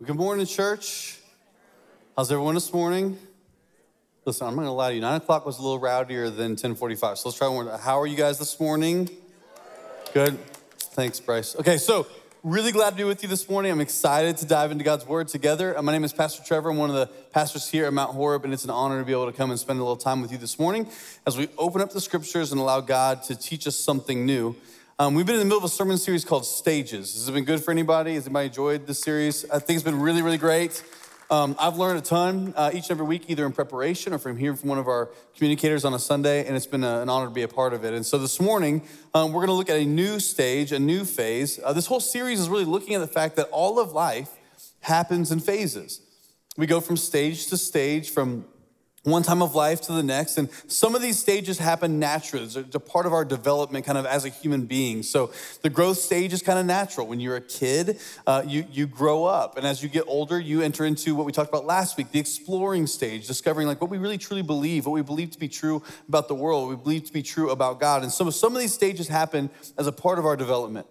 Good morning, church. How's everyone this morning? Listen, I'm gonna lie to you. Nine o'clock was a little rowdier than 10:45. So let's try one more. How are you guys this morning? Good. Thanks, Bryce. Okay, so really glad to be with you this morning. I'm excited to dive into God's Word together. Uh, My name is Pastor Trevor. I'm one of the pastors here at Mount Horeb, and it's an honor to be able to come and spend a little time with you this morning as we open up the Scriptures and allow God to teach us something new. Um, we've been in the middle of a sermon series called Stages. Has it been good for anybody? Has anybody enjoyed this series? I think it's been really, really great. Um, I've learned a ton uh, each and every week, either in preparation or from hearing from one of our communicators on a Sunday, and it's been a, an honor to be a part of it. And so this morning, um, we're going to look at a new stage, a new phase. Uh, this whole series is really looking at the fact that all of life happens in phases. We go from stage to stage, from one time of life to the next. And some of these stages happen naturally. They're a part of our development kind of as a human being. So the growth stage is kind of natural. When you're a kid, uh, you, you grow up. And as you get older, you enter into what we talked about last week, the exploring stage, discovering like what we really truly believe, what we believe to be true about the world, what we believe to be true about God. And so some of these stages happen as a part of our development.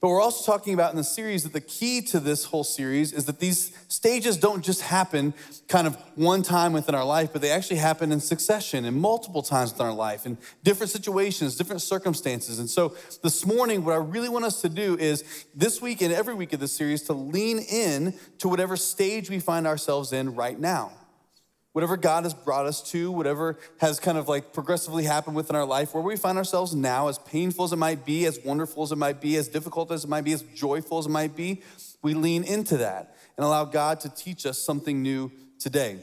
But we're also talking about in the series that the key to this whole series is that these stages don't just happen kind of one time within our life, but they actually happen in succession and multiple times within our life in different situations, different circumstances. And so this morning, what I really want us to do is this week and every week of this series to lean in to whatever stage we find ourselves in right now whatever God has brought us to, whatever has kind of like progressively happened within our life, where we find ourselves now, as painful as it might be, as wonderful as it might be, as difficult as it might be, as joyful as it might be, we lean into that and allow God to teach us something new today.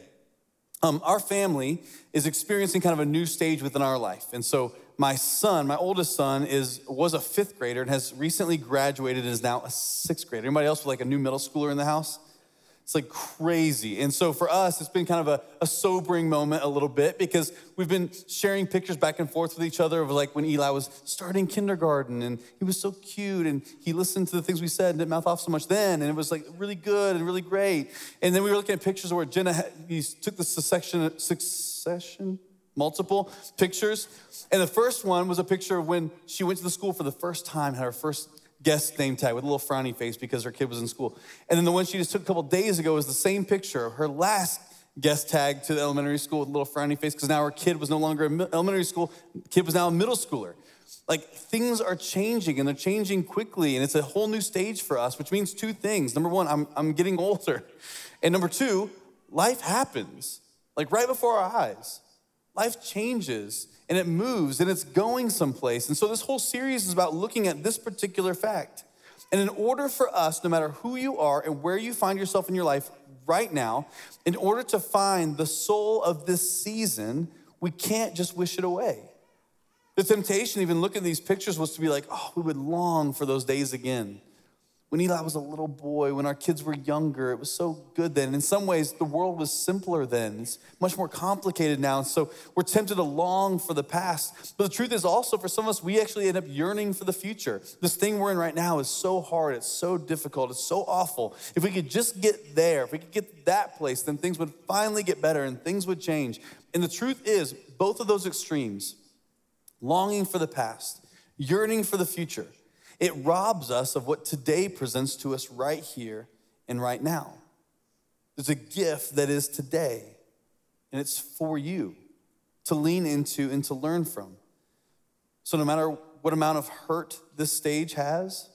Um, our family is experiencing kind of a new stage within our life. And so my son, my oldest son, is was a fifth grader and has recently graduated and is now a sixth grader. Anybody else with like a new middle schooler in the house? It's like crazy. And so for us, it's been kind of a, a, sobering moment a little bit because we've been sharing pictures back and forth with each other of like when Eli was starting kindergarten and he was so cute and he listened to the things we said and didn't mouth off so much then. And it was like really good and really great. And then we were looking at pictures where Jenna he took the succession, succession, multiple pictures. And the first one was a picture of when she went to the school for the first time, had her first guest name tag with a little frowny face because her kid was in school. And then the one she just took a couple days ago was the same picture, of her last guest tag to the elementary school with a little frowny face because now her kid was no longer in elementary school, kid was now a middle schooler. Like things are changing and they're changing quickly, and it's a whole new stage for us, which means two things. Number one, I'm, I'm getting older. And number two, life happens, like right before our eyes. Life changes and it moves and it's going someplace. And so this whole series is about looking at this particular fact. And in order for us, no matter who you are and where you find yourself in your life right now, in order to find the soul of this season, we can't just wish it away. The temptation, even looking at these pictures, was to be like, oh, we would long for those days again when Eli was a little boy, when our kids were younger, it was so good then. In some ways, the world was simpler then. It's much more complicated now. And so we're tempted to long for the past. But the truth is also, for some of us, we actually end up yearning for the future. This thing we're in right now is so hard, it's so difficult, it's so awful. If we could just get there, if we could get that place, then things would finally get better and things would change. And the truth is, both of those extremes, longing for the past, yearning for the future, it robs us of what today presents to us right here and right now. There's a gift that is today, and it's for you to lean into and to learn from. So, no matter what amount of hurt this stage has,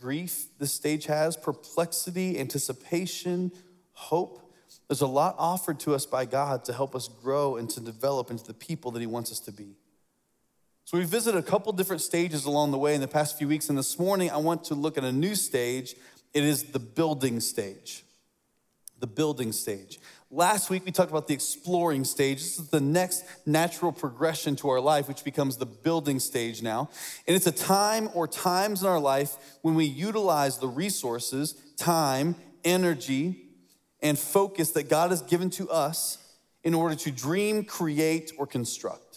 grief this stage has, perplexity, anticipation, hope, there's a lot offered to us by God to help us grow and to develop into the people that He wants us to be. So we visited a couple different stages along the way in the past few weeks, and this morning I want to look at a new stage. It is the building stage. The building stage. Last week we talked about the exploring stage. This is the next natural progression to our life, which becomes the building stage now. And it's a time or times in our life when we utilize the resources, time, energy, and focus that God has given to us in order to dream, create, or construct.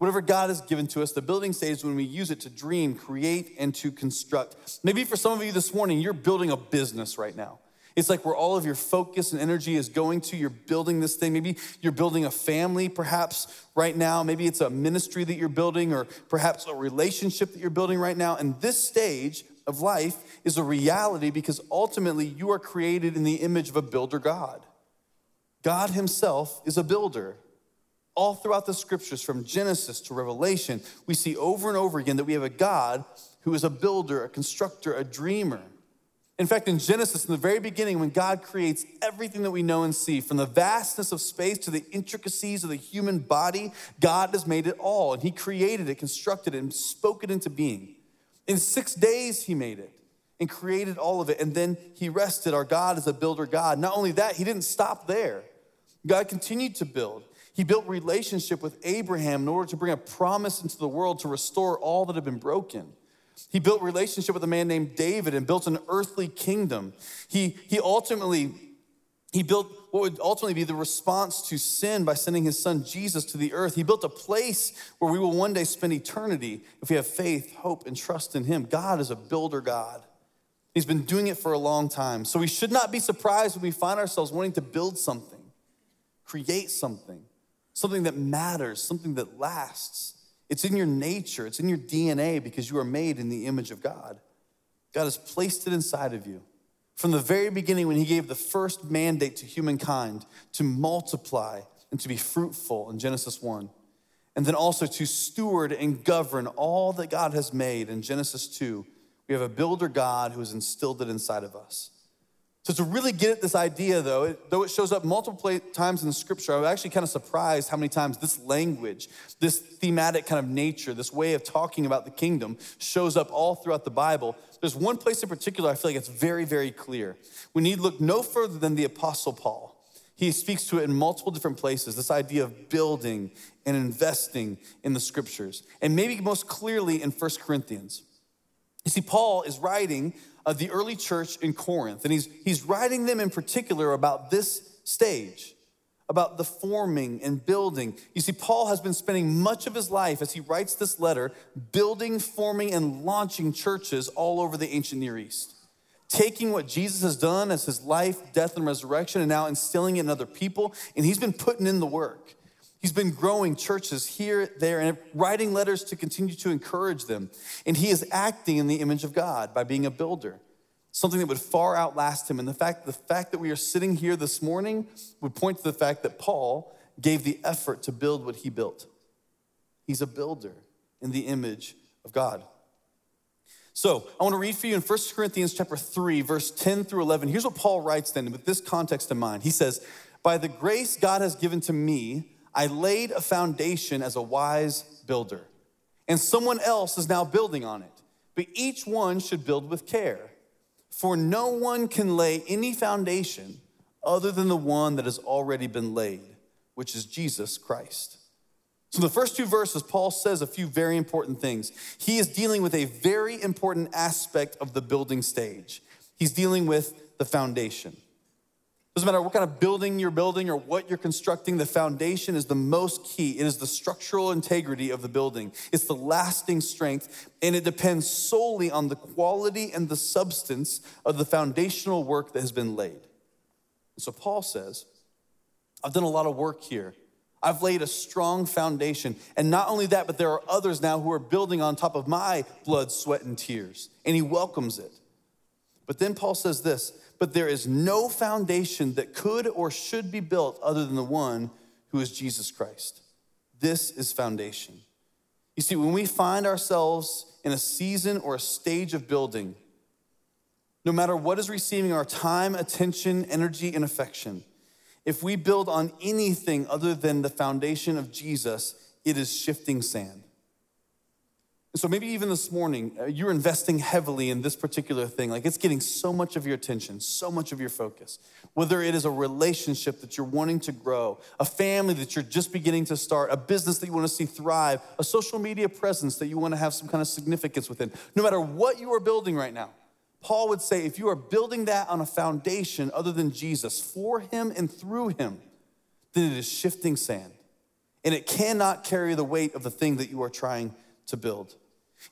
Whatever God has given to us, the building stage when we use it to dream, create, and to construct. Maybe for some of you this morning, you're building a business right now. It's like where all of your focus and energy is going to. You're building this thing. Maybe you're building a family, perhaps right now. Maybe it's a ministry that you're building, or perhaps a relationship that you're building right now. And this stage, of life is a reality because ultimately you are created in the image of a builder God. God Himself is a builder. All throughout the scriptures, from Genesis to Revelation, we see over and over again that we have a God who is a builder, a constructor, a dreamer. In fact, in Genesis, in the very beginning, when God creates everything that we know and see, from the vastness of space to the intricacies of the human body, God has made it all. And He created it, constructed it, and spoke it into being. In six days, He made it and created all of it. And then He rested. Our God is a builder God. Not only that, He didn't stop there. God continued to build. He built relationship with Abraham in order to bring a promise into the world to restore all that had been broken. He built relationship with a man named David and built an earthly kingdom. He, he ultimately he built what would ultimately be the response to sin by sending his son Jesus to the earth. He built a place where we will one day spend eternity if we have faith, hope, and trust in him. God is a builder God. He's been doing it for a long time. So we should not be surprised when we find ourselves wanting to build something, create something, something that matters, something that lasts. It's in your nature, it's in your DNA because you are made in the image of God. God has placed it inside of you. From the very beginning, when He gave the first mandate to humankind to multiply and to be fruitful in Genesis 1, and then also to steward and govern all that God has made in Genesis 2, we have a builder God who has instilled it inside of us. So, to really get at this idea, though, it, though it shows up multiple times in the scripture, I'm actually kind of surprised how many times this language, this thematic kind of nature, this way of talking about the kingdom shows up all throughout the Bible. There's one place in particular I feel like it's very, very clear. We need look no further than the Apostle Paul. He speaks to it in multiple different places this idea of building and investing in the scriptures, and maybe most clearly in First Corinthians. You see, Paul is writing of the early church in Corinth. And he's, he's writing them in particular about this stage, about the forming and building. You see, Paul has been spending much of his life as he writes this letter building, forming, and launching churches all over the ancient Near East. Taking what Jesus has done as his life, death, and resurrection, and now instilling it in other people, and he's been putting in the work. He's been growing churches here, there, and writing letters to continue to encourage them. And he is acting in the image of God by being a builder, something that would far outlast him. And the fact, the fact that we are sitting here this morning would point to the fact that Paul gave the effort to build what he built. He's a builder in the image of God. So I want to read for you in 1 Corinthians chapter 3, verse 10 through 11. Here's what Paul writes then with this context in mind. He says, By the grace God has given to me, I laid a foundation as a wise builder, and someone else is now building on it. But each one should build with care, for no one can lay any foundation other than the one that has already been laid, which is Jesus Christ. So, the first two verses, Paul says a few very important things. He is dealing with a very important aspect of the building stage. He's dealing with the foundation. Doesn't matter what kind of building you're building or what you're constructing, the foundation is the most key. It is the structural integrity of the building, it's the lasting strength, and it depends solely on the quality and the substance of the foundational work that has been laid. So Paul says, I've done a lot of work here. I've laid a strong foundation. And not only that, but there are others now who are building on top of my blood, sweat, and tears. And he welcomes it. But then Paul says this but there is no foundation that could or should be built other than the one who is Jesus Christ. This is foundation. You see, when we find ourselves in a season or a stage of building, no matter what is receiving our time, attention, energy, and affection, if we build on anything other than the foundation of Jesus, it is shifting sand. So maybe even this morning, uh, you're investing heavily in this particular thing. Like it's getting so much of your attention, so much of your focus. Whether it is a relationship that you're wanting to grow, a family that you're just beginning to start, a business that you want to see thrive, a social media presence that you want to have some kind of significance within. No matter what you are building right now, Paul would say if you are building that on a foundation other than Jesus, for him and through him, then it is shifting sand. And it cannot carry the weight of the thing that you are trying to build.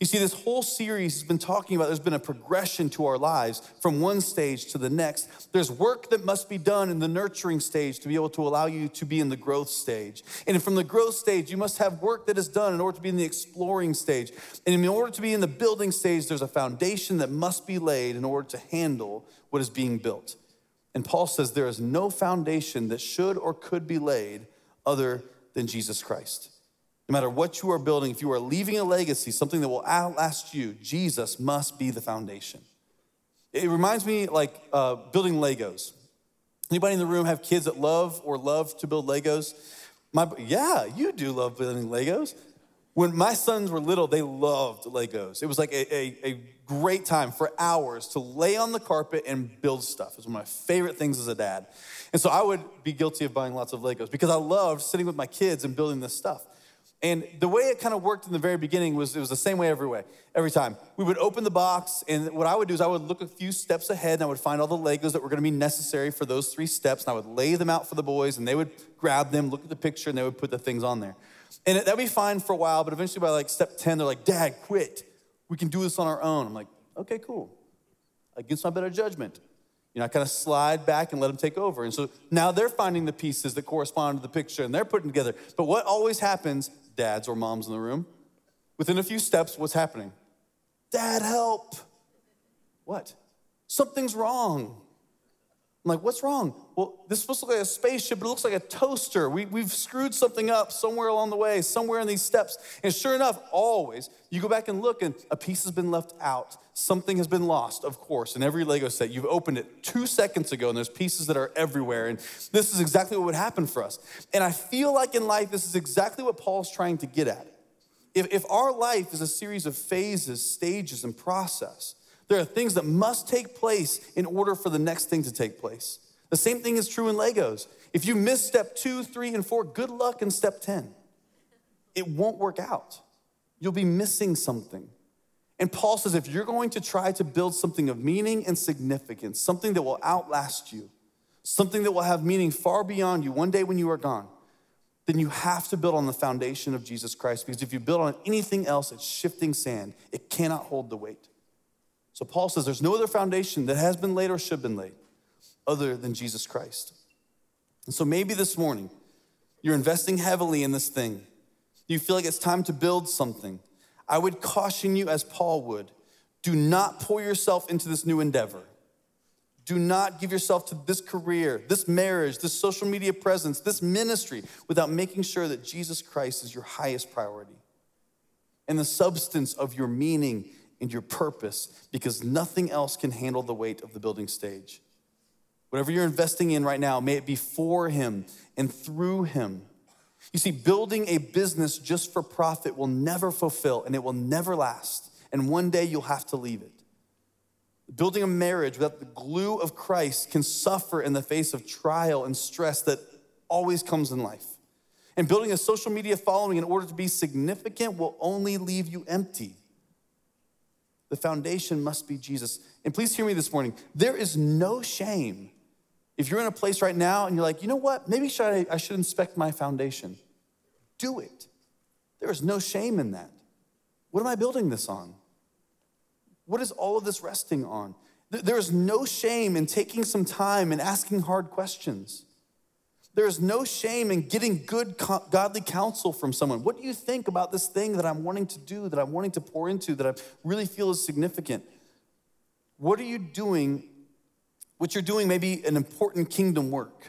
You see, this whole series has been talking about there's been a progression to our lives from one stage to the next. There's work that must be done in the nurturing stage to be able to allow you to be in the growth stage. And from the growth stage, you must have work that is done in order to be in the exploring stage. And in order to be in the building stage, there's a foundation that must be laid in order to handle what is being built. And Paul says there is no foundation that should or could be laid other than Jesus Christ. No matter what you are building, if you are leaving a legacy, something that will outlast you, Jesus must be the foundation. It reminds me like uh, building Legos. Anybody in the room have kids that love or love to build Legos? My, yeah, you do love building Legos. When my sons were little, they loved Legos. It was like a, a, a great time for hours to lay on the carpet and build stuff. It was one of my favorite things as a dad. And so I would be guilty of buying lots of Legos because I loved sitting with my kids and building this stuff. And the way it kind of worked in the very beginning was it was the same way every way, every time. We would open the box, and what I would do is I would look a few steps ahead and I would find all the Legos that were gonna be necessary for those three steps, and I would lay them out for the boys, and they would grab them, look at the picture, and they would put the things on there. And that'd be fine for a while, but eventually by like step 10, they're like, Dad, quit. We can do this on our own. I'm like, okay, cool. Against my better judgment. You know, I kind of slide back and let them take over. And so now they're finding the pieces that correspond to the picture and they're putting together. But what always happens dads or moms in the room. Within a few steps, what's happening? Dad, help. What? Something's wrong. I'm like, what's wrong? Well, this is supposed to look like a spaceship, but it looks like a toaster. We, we've screwed something up somewhere along the way, somewhere in these steps. And sure enough, always, you go back and look, and a piece has been left out. Something has been lost, of course, in every Lego set. You've opened it two seconds ago, and there's pieces that are everywhere. And this is exactly what would happen for us. And I feel like in life, this is exactly what Paul's trying to get at. If, if our life is a series of phases, stages, and process, there are things that must take place in order for the next thing to take place. The same thing is true in Legos. If you miss step two, three, and four, good luck in step 10. It won't work out. You'll be missing something. And Paul says if you're going to try to build something of meaning and significance, something that will outlast you, something that will have meaning far beyond you one day when you are gone, then you have to build on the foundation of Jesus Christ because if you build on anything else, it's shifting sand. It cannot hold the weight. So Paul says there's no other foundation that has been laid or should have been laid other than Jesus Christ. And so maybe this morning you're investing heavily in this thing. You feel like it's time to build something. I would caution you, as Paul would, do not pour yourself into this new endeavor. Do not give yourself to this career, this marriage, this social media presence, this ministry without making sure that Jesus Christ is your highest priority and the substance of your meaning and your purpose because nothing else can handle the weight of the building stage. Whatever you're investing in right now, may it be for Him and through Him. You see, building a business just for profit will never fulfill and it will never last. And one day you'll have to leave it. Building a marriage without the glue of Christ can suffer in the face of trial and stress that always comes in life. And building a social media following in order to be significant will only leave you empty. The foundation must be Jesus. And please hear me this morning. There is no shame if you're in a place right now and you're like, you know what? Maybe should I, I should inspect my foundation. Do it. There is no shame in that. What am I building this on? What is all of this resting on? There is no shame in taking some time and asking hard questions. There is no shame in getting good, godly counsel from someone. What do you think about this thing that I'm wanting to do, that I'm wanting to pour into, that I really feel is significant? What are you doing? What you're doing may be an important kingdom work.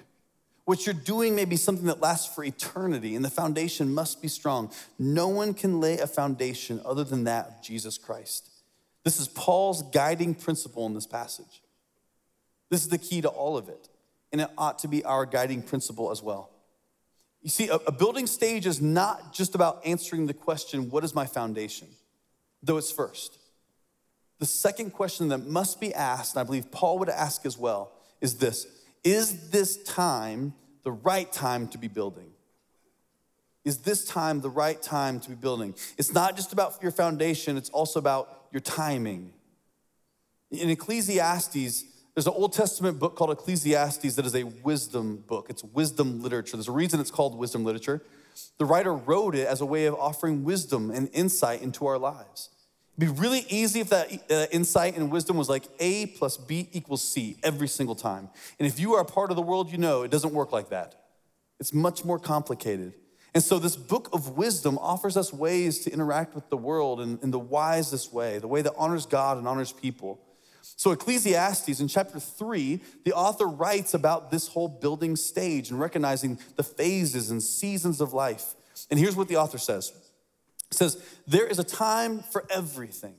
What you're doing may be something that lasts for eternity, and the foundation must be strong. No one can lay a foundation other than that of Jesus Christ. This is Paul's guiding principle in this passage. This is the key to all of it and it ought to be our guiding principle as well. You see, a, a building stage is not just about answering the question, What is my foundation? though it's first. The second question that must be asked, and I believe Paul would ask as well, is this Is this time the right time to be building? Is this time the right time to be building? It's not just about your foundation, it's also about your timing. In Ecclesiastes, there's an Old Testament book called Ecclesiastes that is a wisdom book. It's wisdom literature. There's a reason it's called wisdom literature. The writer wrote it as a way of offering wisdom and insight into our lives. It'd be really easy if that uh, insight and wisdom was like A plus B equals C every single time. And if you are a part of the world, you know it doesn't work like that. It's much more complicated. And so, this book of wisdom offers us ways to interact with the world in, in the wisest way, the way that honors God and honors people. So, Ecclesiastes in chapter three, the author writes about this whole building stage and recognizing the phases and seasons of life. And here's what the author says It says, There is a time for everything.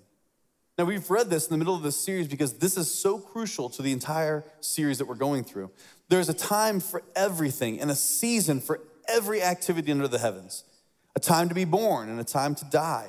Now, we've read this in the middle of this series because this is so crucial to the entire series that we're going through. There's a time for everything and a season for every activity under the heavens a time to be born and a time to die,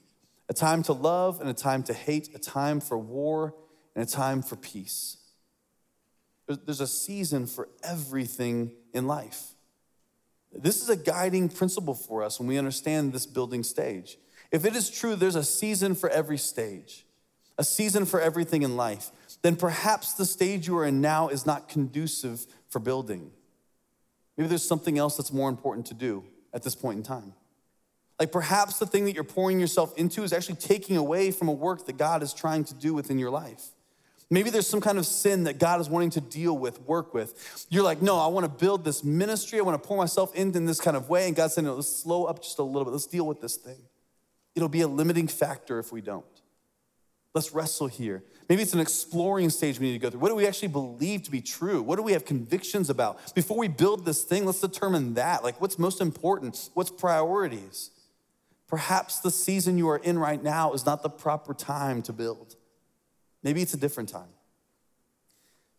a time to love and a time to hate, a time for war and a time for peace. There's a season for everything in life. This is a guiding principle for us when we understand this building stage. If it is true, there's a season for every stage, a season for everything in life, then perhaps the stage you are in now is not conducive for building. Maybe there's something else that's more important to do at this point in time. Like perhaps the thing that you're pouring yourself into is actually taking away from a work that God is trying to do within your life. Maybe there's some kind of sin that God is wanting to deal with, work with. You're like, no, I want to build this ministry. I want to pour myself into in this kind of way. And God said, no, let's slow up just a little bit. Let's deal with this thing. It'll be a limiting factor if we don't. Let's wrestle here. Maybe it's an exploring stage we need to go through. What do we actually believe to be true? What do we have convictions about? Before we build this thing, let's determine that. Like, what's most important? What's priorities? Perhaps the season you are in right now is not the proper time to build. Maybe it's a different time.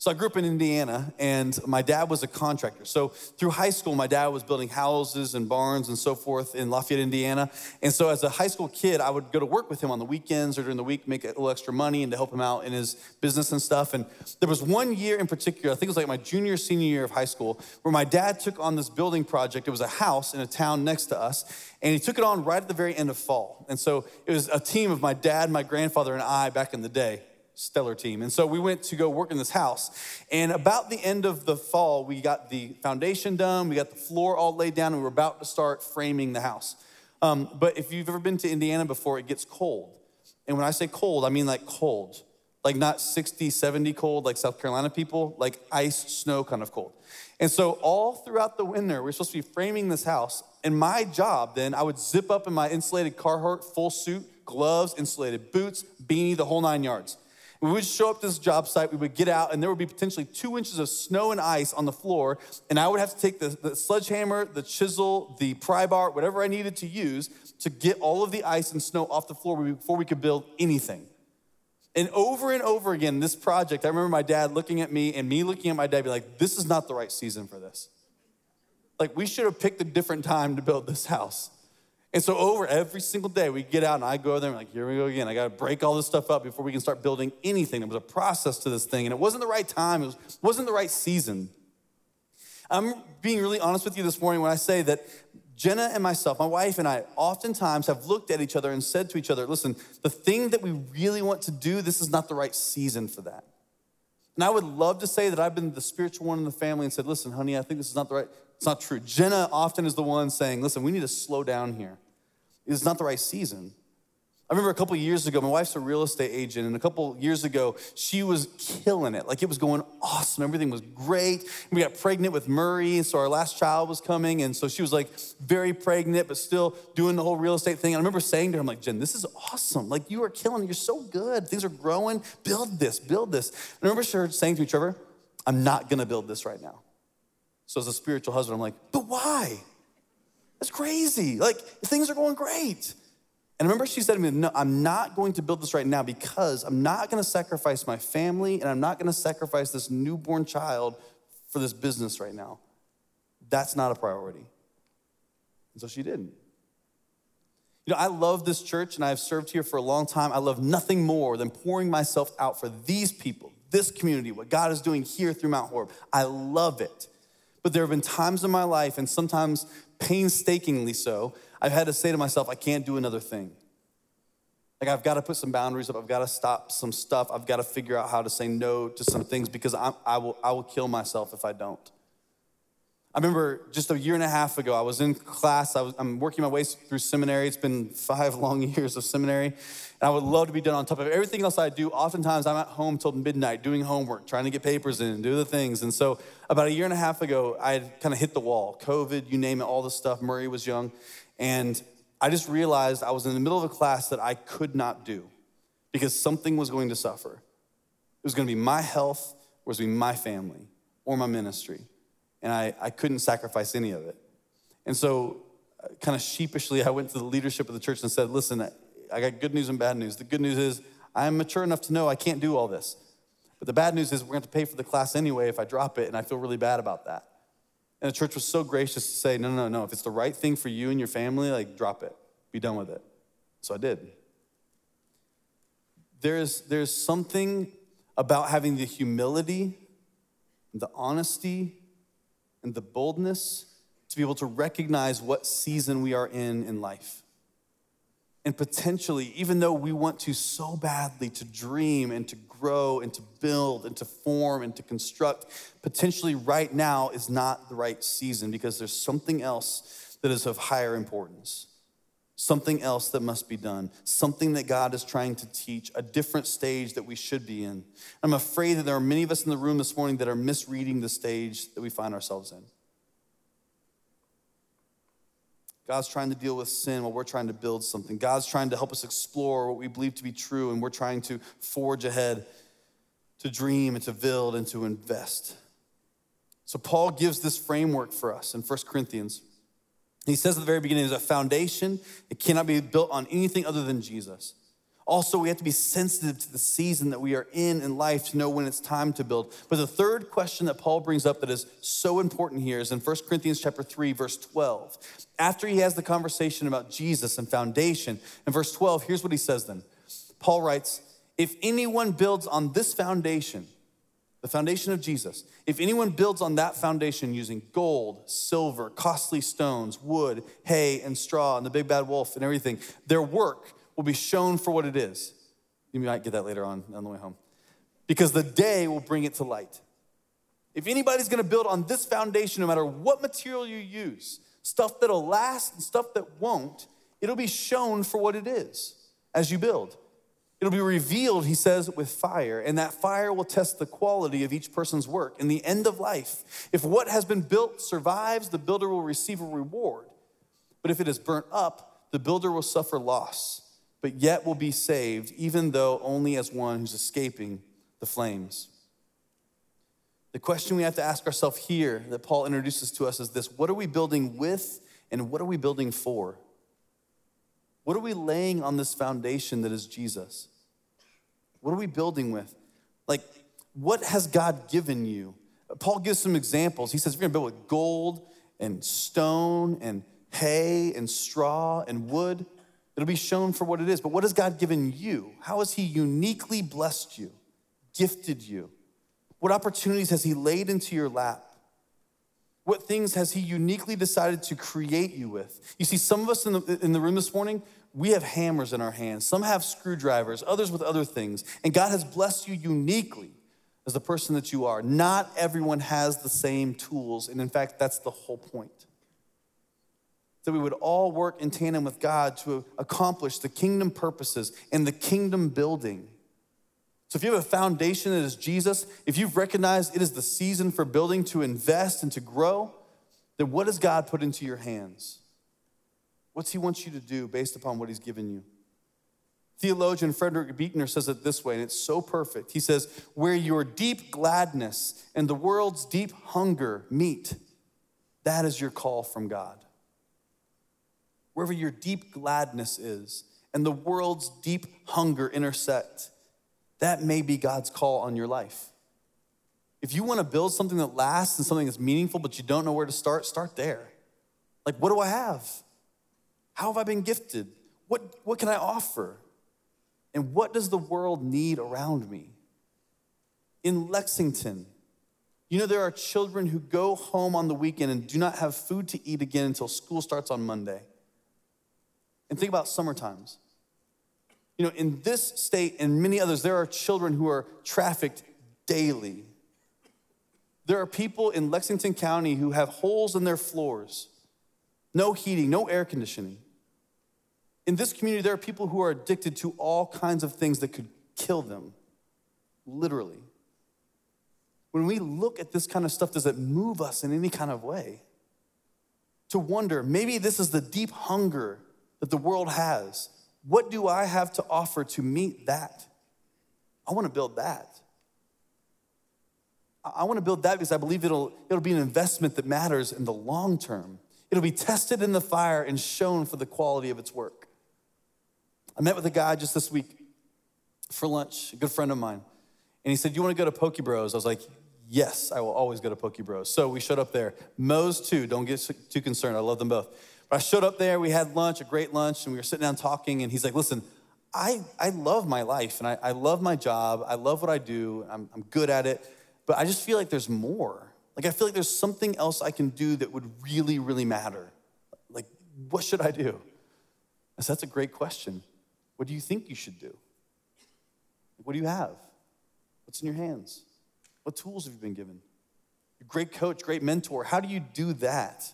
So I grew up in Indiana, and my dad was a contractor. So through high school, my dad was building houses and barns and so forth in Lafayette, Indiana. And so as a high school kid, I would go to work with him on the weekends or during the week, make a little extra money and to help him out in his business and stuff. And there was one year in particular, I think it was like my junior, senior year of high school, where my dad took on this building project. It was a house in a town next to us, and he took it on right at the very end of fall. And so it was a team of my dad, my grandfather, and I back in the day stellar team. And so we went to go work in this house. And about the end of the fall, we got the foundation done, we got the floor all laid down, and we were about to start framing the house. Um, but if you've ever been to Indiana before, it gets cold. And when I say cold, I mean like cold. Like not 60, 70 cold like South Carolina people, like ice, snow kind of cold. And so all throughout the winter, we are supposed to be framing this house. And my job then, I would zip up in my insulated Carhartt full suit, gloves, insulated boots, beanie, the whole nine yards. We would show up to this job site, we would get out, and there would be potentially two inches of snow and ice on the floor, and I would have to take the, the sledgehammer, the chisel, the pry bar, whatever I needed to use to get all of the ice and snow off the floor before we could build anything. And over and over again, this project, I remember my dad looking at me and me looking at my dad, be like, this is not the right season for this. Like, we should have picked a different time to build this house. And so over every single day, we get out and I go there and I'm like, here we go again. I got to break all this stuff up before we can start building anything. There was a process to this thing, and it wasn't the right time. It was, wasn't the right season. I'm being really honest with you this morning when I say that Jenna and myself, my wife and I, oftentimes have looked at each other and said to each other, listen, the thing that we really want to do, this is not the right season for that. And I would love to say that I've been the spiritual one in the family and said, listen, honey, I think this is not the right, it's not true. Jenna often is the one saying, listen, we need to slow down here. It's not the right season. I remember a couple years ago, my wife's a real estate agent, and a couple years ago, she was killing it. Like it was going awesome. Everything was great. We got pregnant with Murray, so our last child was coming, and so she was like very pregnant, but still doing the whole real estate thing. And I remember saying to her, I'm like, Jen, this is awesome. Like you are killing. You're so good. Things are growing. Build this, build this. And I remember her saying to me, Trevor, I'm not gonna build this right now. So as a spiritual husband, I'm like, but why? That's crazy. Like things are going great. And remember she said to me, No, I'm not going to build this right now because I'm not going to sacrifice my family and I'm not going to sacrifice this newborn child for this business right now. That's not a priority. And so she didn't. You know, I love this church and I've served here for a long time. I love nothing more than pouring myself out for these people, this community, what God is doing here through Mount Horeb. I love it. But there have been times in my life, and sometimes painstakingly so, I've had to say to myself, I can't do another thing. Like, I've got to put some boundaries up. I've got to stop some stuff. I've got to figure out how to say no to some things because I, I, will, I will kill myself if I don't. I remember just a year and a half ago, I was in class. I I'm working my way through seminary. It's been five long years of seminary. And I would love to be done on top of everything else I do. Oftentimes, I'm at home till midnight doing homework, trying to get papers in and do the things. And so, about a year and a half ago, I had kind of hit the wall COVID, you name it, all the stuff. Murray was young. And I just realized I was in the middle of a class that I could not do because something was going to suffer. It was going to be my health, or it was going to be my family, or my ministry and I, I couldn't sacrifice any of it. And so, uh, kind of sheepishly, I went to the leadership of the church and said, Listen, I got good news and bad news. The good news is I'm mature enough to know I can't do all this. But the bad news is we're going to pay for the class anyway if I drop it, and I feel really bad about that. And the church was so gracious to say, No, no, no, no. If it's the right thing for you and your family, like drop it, be done with it. So I did. There's, there's something about having the humility, the honesty, and the boldness to be able to recognize what season we are in in life. And potentially, even though we want to so badly to dream and to grow and to build and to form and to construct, potentially right now is not the right season because there's something else that is of higher importance something else that must be done, something that God is trying to teach, a different stage that we should be in. I'm afraid that there are many of us in the room this morning that are misreading the stage that we find ourselves in. God's trying to deal with sin while we're trying to build something. God's trying to help us explore what we believe to be true, and we're trying to forge ahead to dream and to build and to invest. So, Paul gives this framework for us in 1 Corinthians. He says at the very beginning, there's a foundation. It cannot be built on anything other than Jesus. Also, we have to be sensitive to the season that we are in in life to know when it's time to build. But the third question that Paul brings up that is so important here is in 1 Corinthians chapter 3, verse 12. After he has the conversation about Jesus and foundation, in verse 12, here's what he says then. Paul writes, If anyone builds on this foundation, the foundation of Jesus. If anyone builds on that foundation using gold, silver, costly stones, wood, hay, and straw, and the big bad wolf and everything, their work will be shown for what it is. You might get that later on on the way home. Because the day will bring it to light. If anybody's gonna build on this foundation, no matter what material you use, stuff that'll last and stuff that won't, it'll be shown for what it is as you build. It'll be revealed, he says, with fire, and that fire will test the quality of each person's work. In the end of life, if what has been built survives, the builder will receive a reward. But if it is burnt up, the builder will suffer loss, but yet will be saved, even though only as one who's escaping the flames. The question we have to ask ourselves here that Paul introduces to us is this What are we building with, and what are we building for? What are we laying on this foundation that is Jesus? What are we building with? Like, what has God given you? Paul gives some examples. He says, We're gonna build with gold and stone and hay and straw and wood. It'll be shown for what it is. But what has God given you? How has He uniquely blessed you, gifted you? What opportunities has He laid into your lap? What things has He uniquely decided to create you with? You see, some of us in the, in the room this morning, we have hammers in our hands. Some have screwdrivers, others with other things. And God has blessed you uniquely as the person that you are. Not everyone has the same tools. And in fact, that's the whole point. That we would all work in tandem with God to accomplish the kingdom purposes and the kingdom building. So, if you have a foundation that is Jesus, if you've recognized it is the season for building to invest and to grow, then what does God put into your hands? What's he wants you to do based upon what he's given you? Theologian Frederick Buechner says it this way, and it's so perfect. He says, Where your deep gladness and the world's deep hunger meet, that is your call from God. Wherever your deep gladness is and the world's deep hunger intersect, that may be God's call on your life. If you want to build something that lasts and something that's meaningful, but you don't know where to start, start there. Like, what do I have? How have I been gifted? What, what can I offer? And what does the world need around me? In Lexington, you know, there are children who go home on the weekend and do not have food to eat again until school starts on Monday. And think about summer times. You know, in this state and many others, there are children who are trafficked daily. There are people in Lexington County who have holes in their floors, no heating, no air conditioning. In this community, there are people who are addicted to all kinds of things that could kill them, literally. When we look at this kind of stuff, does it move us in any kind of way? To wonder, maybe this is the deep hunger that the world has. What do I have to offer to meet that? I want to build that. I want to build that because I believe it'll, it'll be an investment that matters in the long term. It'll be tested in the fire and shown for the quality of its work. I met with a guy just this week for lunch, a good friend of mine. And he said, You want to go to Poke Bros? I was like, Yes, I will always go to Poke Bros. So we showed up there. Moe's too, don't get too concerned. I love them both. But I showed up there, we had lunch, a great lunch, and we were sitting down talking. And he's like, Listen, I, I love my life and I, I love my job. I love what I do. I'm, I'm good at it. But I just feel like there's more. Like, I feel like there's something else I can do that would really, really matter. Like, what should I do? I said, That's a great question. What do you think you should do? What do you have? What's in your hands? What tools have you been given? Great coach, great mentor. How do you do that?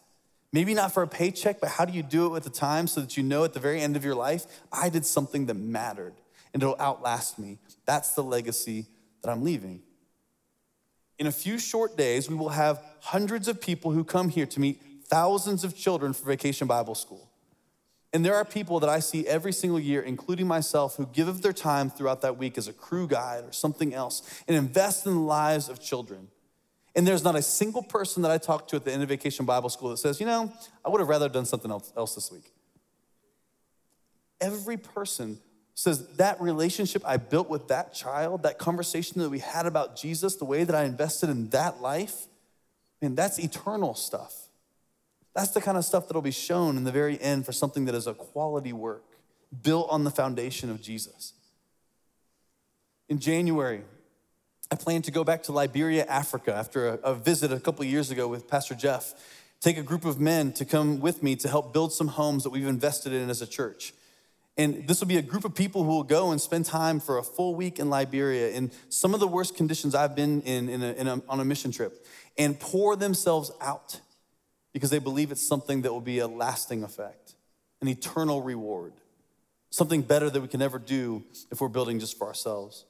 Maybe not for a paycheck, but how do you do it with the time so that you know at the very end of your life, I did something that mattered and it'll outlast me? That's the legacy that I'm leaving. In a few short days, we will have hundreds of people who come here to meet thousands of children for Vacation Bible School. And there are people that I see every single year, including myself, who give of their time throughout that week as a crew guide or something else and invest in the lives of children. And there's not a single person that I talk to at the end of Vacation Bible School that says, you know, I would have rather done something else, else this week. Every person says that relationship I built with that child, that conversation that we had about Jesus, the way that I invested in that life, and that's eternal stuff. That's the kind of stuff that'll be shown in the very end for something that is a quality work built on the foundation of Jesus. In January, I plan to go back to Liberia, Africa, after a, a visit a couple years ago with Pastor Jeff. Take a group of men to come with me to help build some homes that we've invested in as a church. And this will be a group of people who will go and spend time for a full week in Liberia in some of the worst conditions I've been in, in, a, in a, on a mission trip and pour themselves out because they believe it's something that will be a lasting effect, an eternal reward, something better that we can never do if we're building just for ourselves.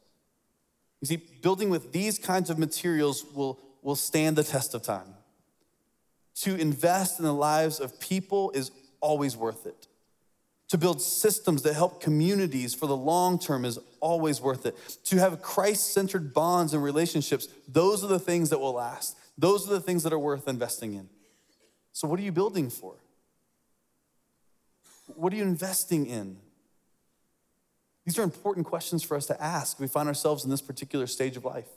You see, building with these kinds of materials will, will stand the test of time. To invest in the lives of people is always worth it. To build systems that help communities for the long term is always worth it. To have Christ centered bonds and relationships, those are the things that will last. Those are the things that are worth investing in. So, what are you building for? What are you investing in? These are important questions for us to ask. We find ourselves in this particular stage of life.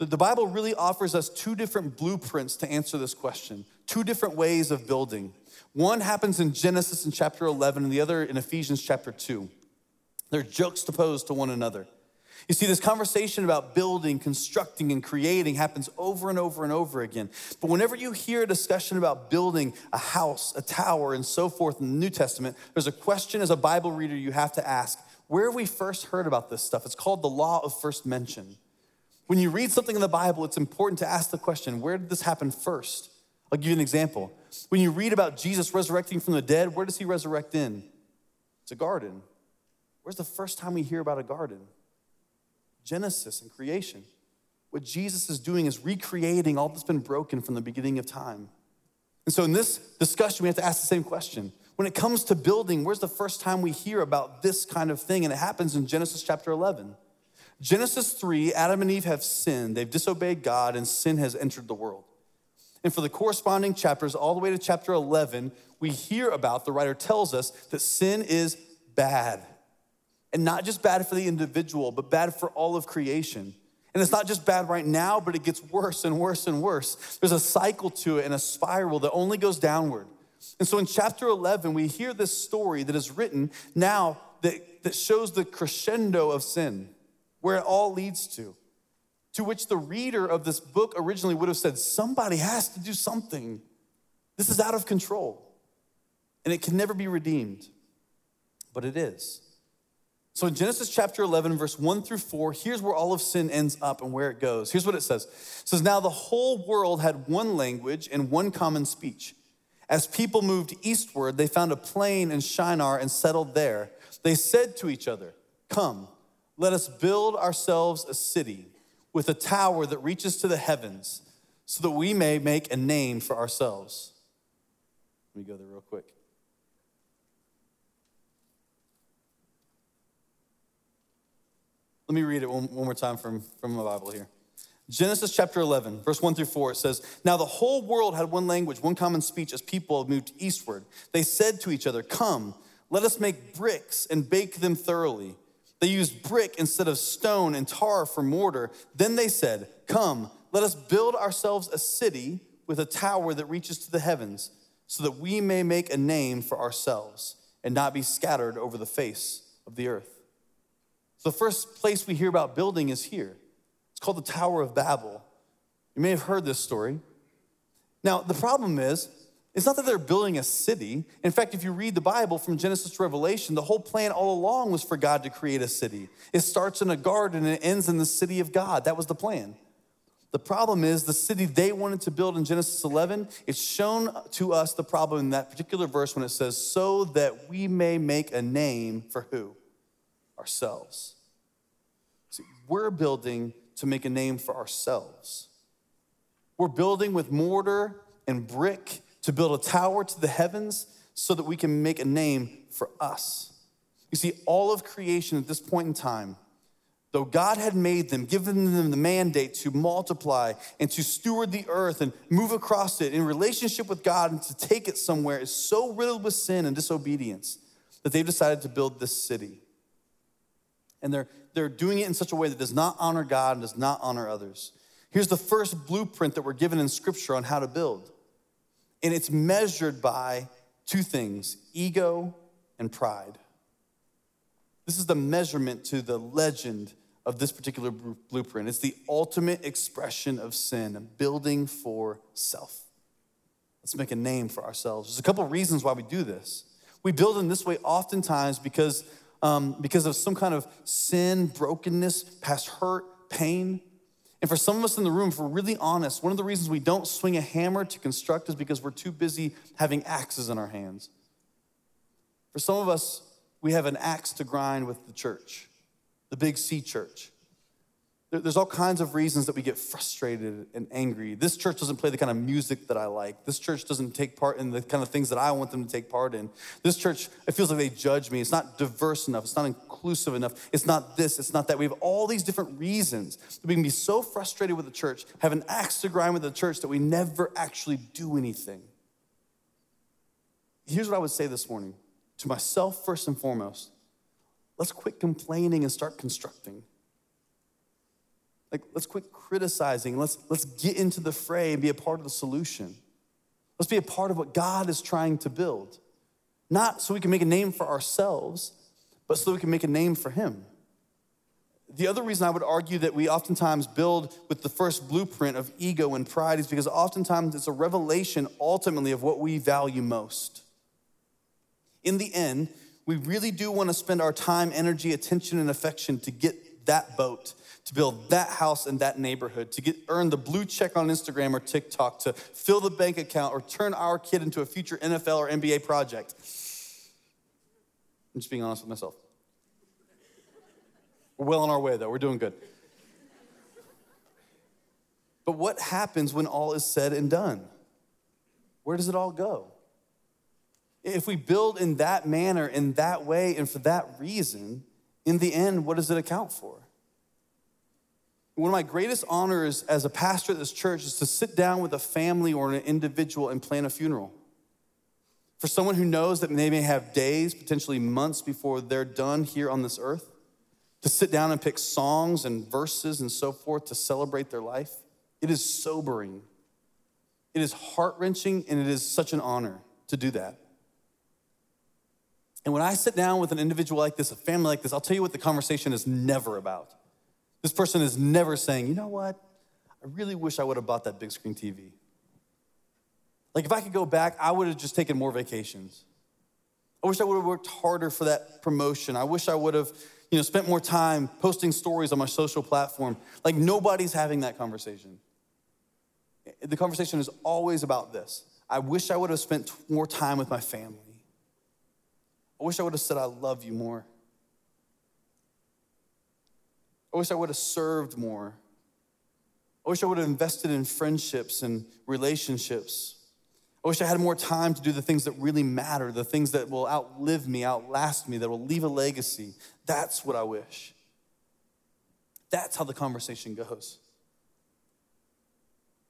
The Bible really offers us two different blueprints to answer this question, two different ways of building. One happens in Genesis in chapter 11, and the other in Ephesians chapter 2. They're juxtaposed to one another. You see, this conversation about building, constructing, and creating happens over and over and over again. But whenever you hear a discussion about building a house, a tower, and so forth in the New Testament, there's a question as a Bible reader you have to ask where have we first heard about this stuff? It's called the law of first mention. When you read something in the Bible, it's important to ask the question where did this happen first? I'll give you an example. When you read about Jesus resurrecting from the dead, where does he resurrect in? It's a garden. Where's the first time we hear about a garden? Genesis and creation. What Jesus is doing is recreating all that's been broken from the beginning of time. And so in this discussion, we have to ask the same question. When it comes to building, where's the first time we hear about this kind of thing? And it happens in Genesis chapter 11. Genesis 3, Adam and Eve have sinned. They've disobeyed God, and sin has entered the world. And for the corresponding chapters, all the way to chapter 11, we hear about, the writer tells us that sin is bad. And not just bad for the individual, but bad for all of creation. And it's not just bad right now, but it gets worse and worse and worse. There's a cycle to it and a spiral that only goes downward. And so in chapter 11, we hear this story that is written now that, that shows the crescendo of sin, where it all leads to. to which the reader of this book originally would have said, Somebody has to do something. This is out of control, and it can never be redeemed. But it is. So in Genesis chapter 11, verse 1 through 4, here's where all of sin ends up and where it goes. Here's what it says It says, Now the whole world had one language and one common speech. As people moved eastward, they found a plain in Shinar and settled there. They said to each other, Come, let us build ourselves a city with a tower that reaches to the heavens so that we may make a name for ourselves. Let me go there real quick. Let me read it one, one more time from, from my Bible here. Genesis chapter 11, verse 1 through 4, it says, Now the whole world had one language, one common speech as people moved eastward. They said to each other, Come, let us make bricks and bake them thoroughly. They used brick instead of stone and tar for mortar. Then they said, Come, let us build ourselves a city with a tower that reaches to the heavens, so that we may make a name for ourselves and not be scattered over the face of the earth. So the first place we hear about building is here. It's called the Tower of Babel. You may have heard this story. Now, the problem is, it's not that they're building a city. In fact, if you read the Bible from Genesis to Revelation, the whole plan all along was for God to create a city. It starts in a garden and it ends in the city of God. That was the plan. The problem is the city they wanted to build in Genesis 11, it's shown to us the problem in that particular verse when it says, so that we may make a name for who? Ourselves. See, we're building to make a name for ourselves. We're building with mortar and brick to build a tower to the heavens so that we can make a name for us. You see, all of creation at this point in time, though God had made them, given them the mandate to multiply and to steward the earth and move across it in relationship with God and to take it somewhere, is so riddled with sin and disobedience that they've decided to build this city. And they're, they're doing it in such a way that does not honor God and does not honor others. Here's the first blueprint that we're given in Scripture on how to build and it's measured by two things ego and pride. This is the measurement to the legend of this particular blueprint. It's the ultimate expression of sin, building for self. Let's make a name for ourselves. There's a couple reasons why we do this. We build in this way oftentimes because, um, because of some kind of sin, brokenness, past hurt, pain. And for some of us in the room, if we're really honest, one of the reasons we don't swing a hammer to construct is because we're too busy having axes in our hands. For some of us, we have an axe to grind with the church, the big C church. There's all kinds of reasons that we get frustrated and angry. This church doesn't play the kind of music that I like. This church doesn't take part in the kind of things that I want them to take part in. This church, it feels like they judge me. It's not diverse enough. It's not inclusive enough. It's not this. It's not that. We have all these different reasons that we can be so frustrated with the church, have an axe to grind with the church that we never actually do anything. Here's what I would say this morning to myself, first and foremost let's quit complaining and start constructing. Like, let's quit criticizing. Let's, let's get into the fray and be a part of the solution. Let's be a part of what God is trying to build. Not so we can make a name for ourselves, but so we can make a name for Him. The other reason I would argue that we oftentimes build with the first blueprint of ego and pride is because oftentimes it's a revelation ultimately of what we value most. In the end, we really do want to spend our time, energy, attention, and affection to get that boat to build that house in that neighborhood, to get earn the blue check on Instagram or TikTok, to fill the bank account or turn our kid into a future NFL or NBA project. I'm just being honest with myself. We're well on our way though. We're doing good. But what happens when all is said and done? Where does it all go? If we build in that manner, in that way, and for that reason, in the end, what does it account for? One of my greatest honors as a pastor at this church is to sit down with a family or an individual and plan a funeral. For someone who knows that they may have days, potentially months before they're done here on this earth, to sit down and pick songs and verses and so forth to celebrate their life, it is sobering. It is heart wrenching and it is such an honor to do that. And when I sit down with an individual like this, a family like this, I'll tell you what the conversation is never about. This person is never saying, you know what? I really wish I would have bought that big screen TV. Like, if I could go back, I would have just taken more vacations. I wish I would have worked harder for that promotion. I wish I would have, you know, spent more time posting stories on my social platform. Like, nobody's having that conversation. The conversation is always about this. I wish I would have spent more time with my family. I wish I would have said, I love you more. I wish I would have served more. I wish I would have invested in friendships and relationships. I wish I had more time to do the things that really matter, the things that will outlive me, outlast me, that will leave a legacy. That's what I wish. That's how the conversation goes.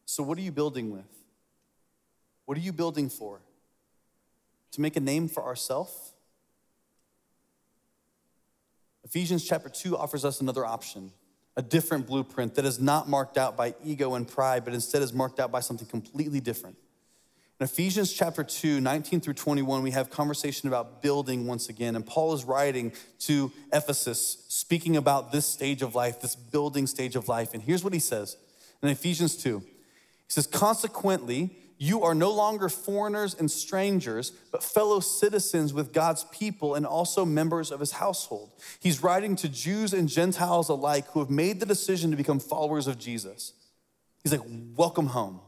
So, what are you building with? What are you building for? To make a name for ourselves? Ephesians chapter 2 offers us another option, a different blueprint that is not marked out by ego and pride, but instead is marked out by something completely different. In Ephesians chapter 2, 19 through 21, we have conversation about building once again. And Paul is writing to Ephesus, speaking about this stage of life, this building stage of life. And here's what he says in Ephesians 2. He says, Consequently, you are no longer foreigners and strangers, but fellow citizens with God's people and also members of his household. He's writing to Jews and Gentiles alike who have made the decision to become followers of Jesus. He's like, Welcome home.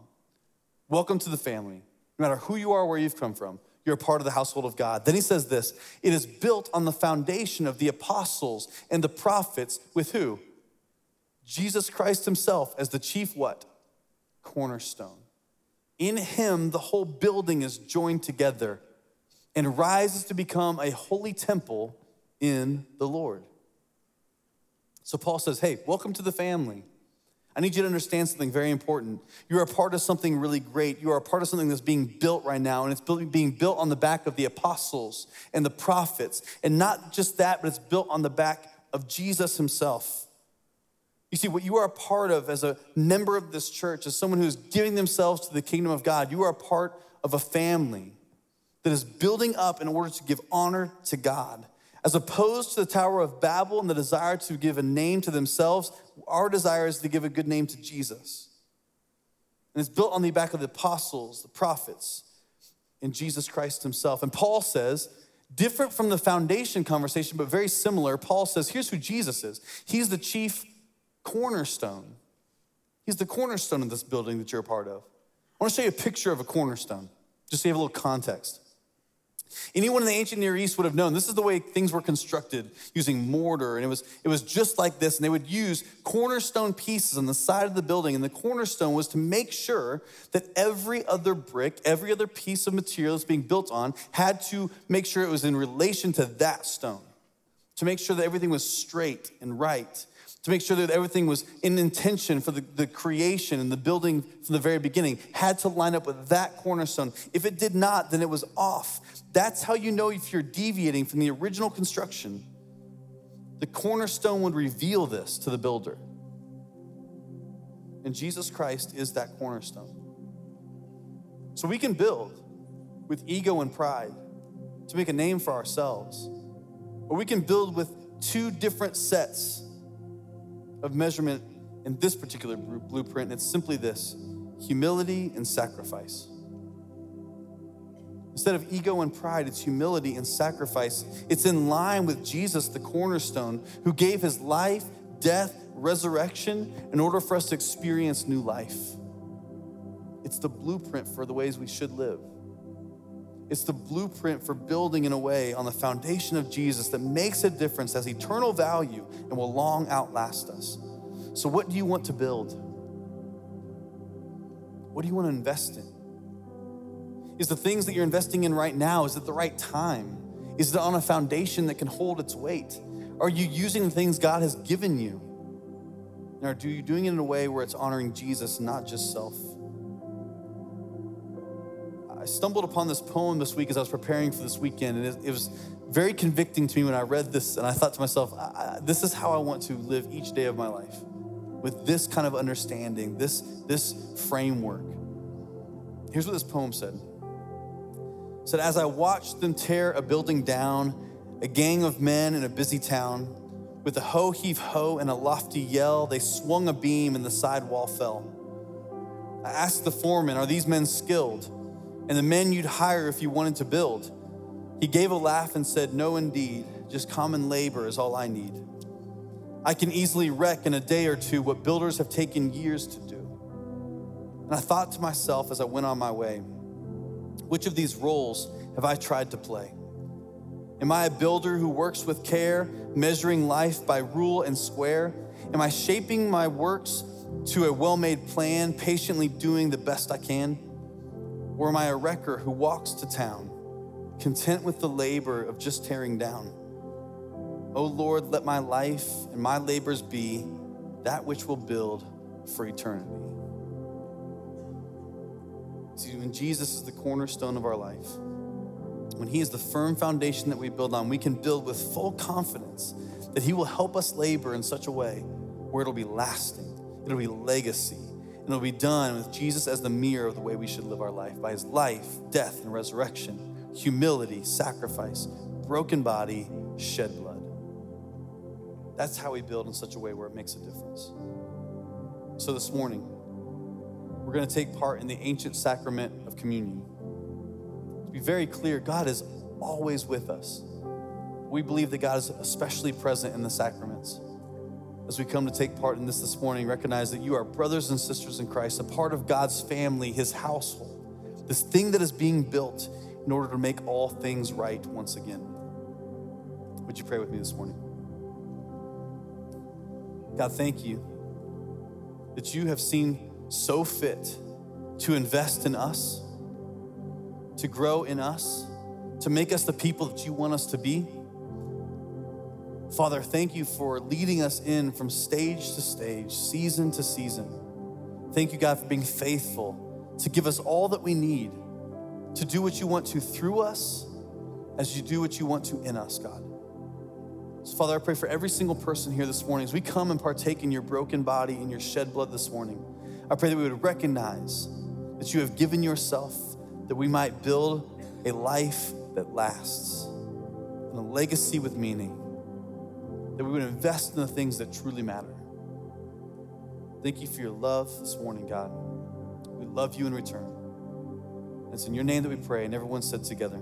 Welcome to the family. No matter who you are, where you've come from, you're a part of the household of God. Then he says this it is built on the foundation of the apostles and the prophets with who? Jesus Christ himself as the chief what? Cornerstone. In him, the whole building is joined together and rises to become a holy temple in the Lord. So Paul says, Hey, welcome to the family. I need you to understand something very important. You're a part of something really great. You are a part of something that's being built right now, and it's being built on the back of the apostles and the prophets. And not just that, but it's built on the back of Jesus himself. You see, what you are a part of as a member of this church, as someone who's giving themselves to the kingdom of God, you are a part of a family that is building up in order to give honor to God. As opposed to the Tower of Babel and the desire to give a name to themselves, our desire is to give a good name to Jesus. And it's built on the back of the apostles, the prophets, and Jesus Christ himself. And Paul says, different from the foundation conversation, but very similar, Paul says, here's who Jesus is. He's the chief cornerstone. He's the cornerstone of this building that you're a part of. I want to show you a picture of a cornerstone, just so you have a little context. Anyone in the ancient Near East would have known this is the way things were constructed using mortar, and it was, it was just like this. And they would use cornerstone pieces on the side of the building, and the cornerstone was to make sure that every other brick, every other piece of material that's being built on had to make sure it was in relation to that stone, to make sure that everything was straight and right to make sure that everything was in intention for the, the creation and the building from the very beginning had to line up with that cornerstone. If it did not, then it was off. That's how you know if you're deviating from the original construction. The cornerstone would reveal this to the builder. And Jesus Christ is that cornerstone. So we can build with ego and pride to make a name for ourselves, or we can build with two different sets of measurement in this particular blueprint. and It's simply this humility and sacrifice. Instead of ego and pride, it's humility and sacrifice. It's in line with Jesus, the cornerstone, who gave his life, death, resurrection in order for us to experience new life. It's the blueprint for the ways we should live. It's the blueprint for building in a way on the foundation of Jesus that makes a difference, has eternal value, and will long outlast us. So, what do you want to build? What do you want to invest in? Is the things that you're investing in right now, is it the right time? Is it on a foundation that can hold its weight? Are you using the things God has given you? Or are you doing it in a way where it's honoring Jesus, not just self? I stumbled upon this poem this week as I was preparing for this weekend, and it, it was very convicting to me when I read this. And I thought to myself, I, I, this is how I want to live each day of my life with this kind of understanding, this, this framework. Here's what this poem said it said, As I watched them tear a building down, a gang of men in a busy town, With a ho heave ho and a lofty yell, they swung a beam and the side wall fell. I asked the foreman, Are these men skilled? And the men you'd hire if you wanted to build? He gave a laugh and said, No, indeed, just common labor is all I need. I can easily wreck in a day or two what builders have taken years to do. And I thought to myself as I went on my way, which of these roles have I tried to play? Am I a builder who works with care, measuring life by rule and square? Am I shaping my works to a well made plan, patiently doing the best I can? Or am I a wrecker who walks to town, content with the labor of just tearing down? Oh Lord, let my life and my labors be that which will build for eternity. See, when Jesus is the cornerstone of our life, when He is the firm foundation that we build on, we can build with full confidence that He will help us labor in such a way where it'll be lasting, it'll be legacy, and it'll be done with Jesus as the mirror of the way we should live our life by His life, death, and resurrection, humility, sacrifice, broken body, shed blood. That's how we build in such a way where it makes a difference. So this morning, we're going to take part in the ancient sacrament of communion. To be very clear, God is always with us. We believe that God is especially present in the sacraments. As we come to take part in this this morning, recognize that you are brothers and sisters in Christ, a part of God's family, his household, this thing that is being built in order to make all things right once again. Would you pray with me this morning? God, thank you that you have seen so fit to invest in us, to grow in us, to make us the people that you want us to be. Father, thank you for leading us in from stage to stage, season to season. Thank you, God, for being faithful to give us all that we need to do what you want to through us as you do what you want to in us, God. So, Father, I pray for every single person here this morning as we come and partake in your broken body and your shed blood this morning. I pray that we would recognize that you have given yourself that we might build a life that lasts and a legacy with meaning, that we would invest in the things that truly matter. Thank you for your love this morning, God. We love you in return. It's in your name that we pray, and everyone said together.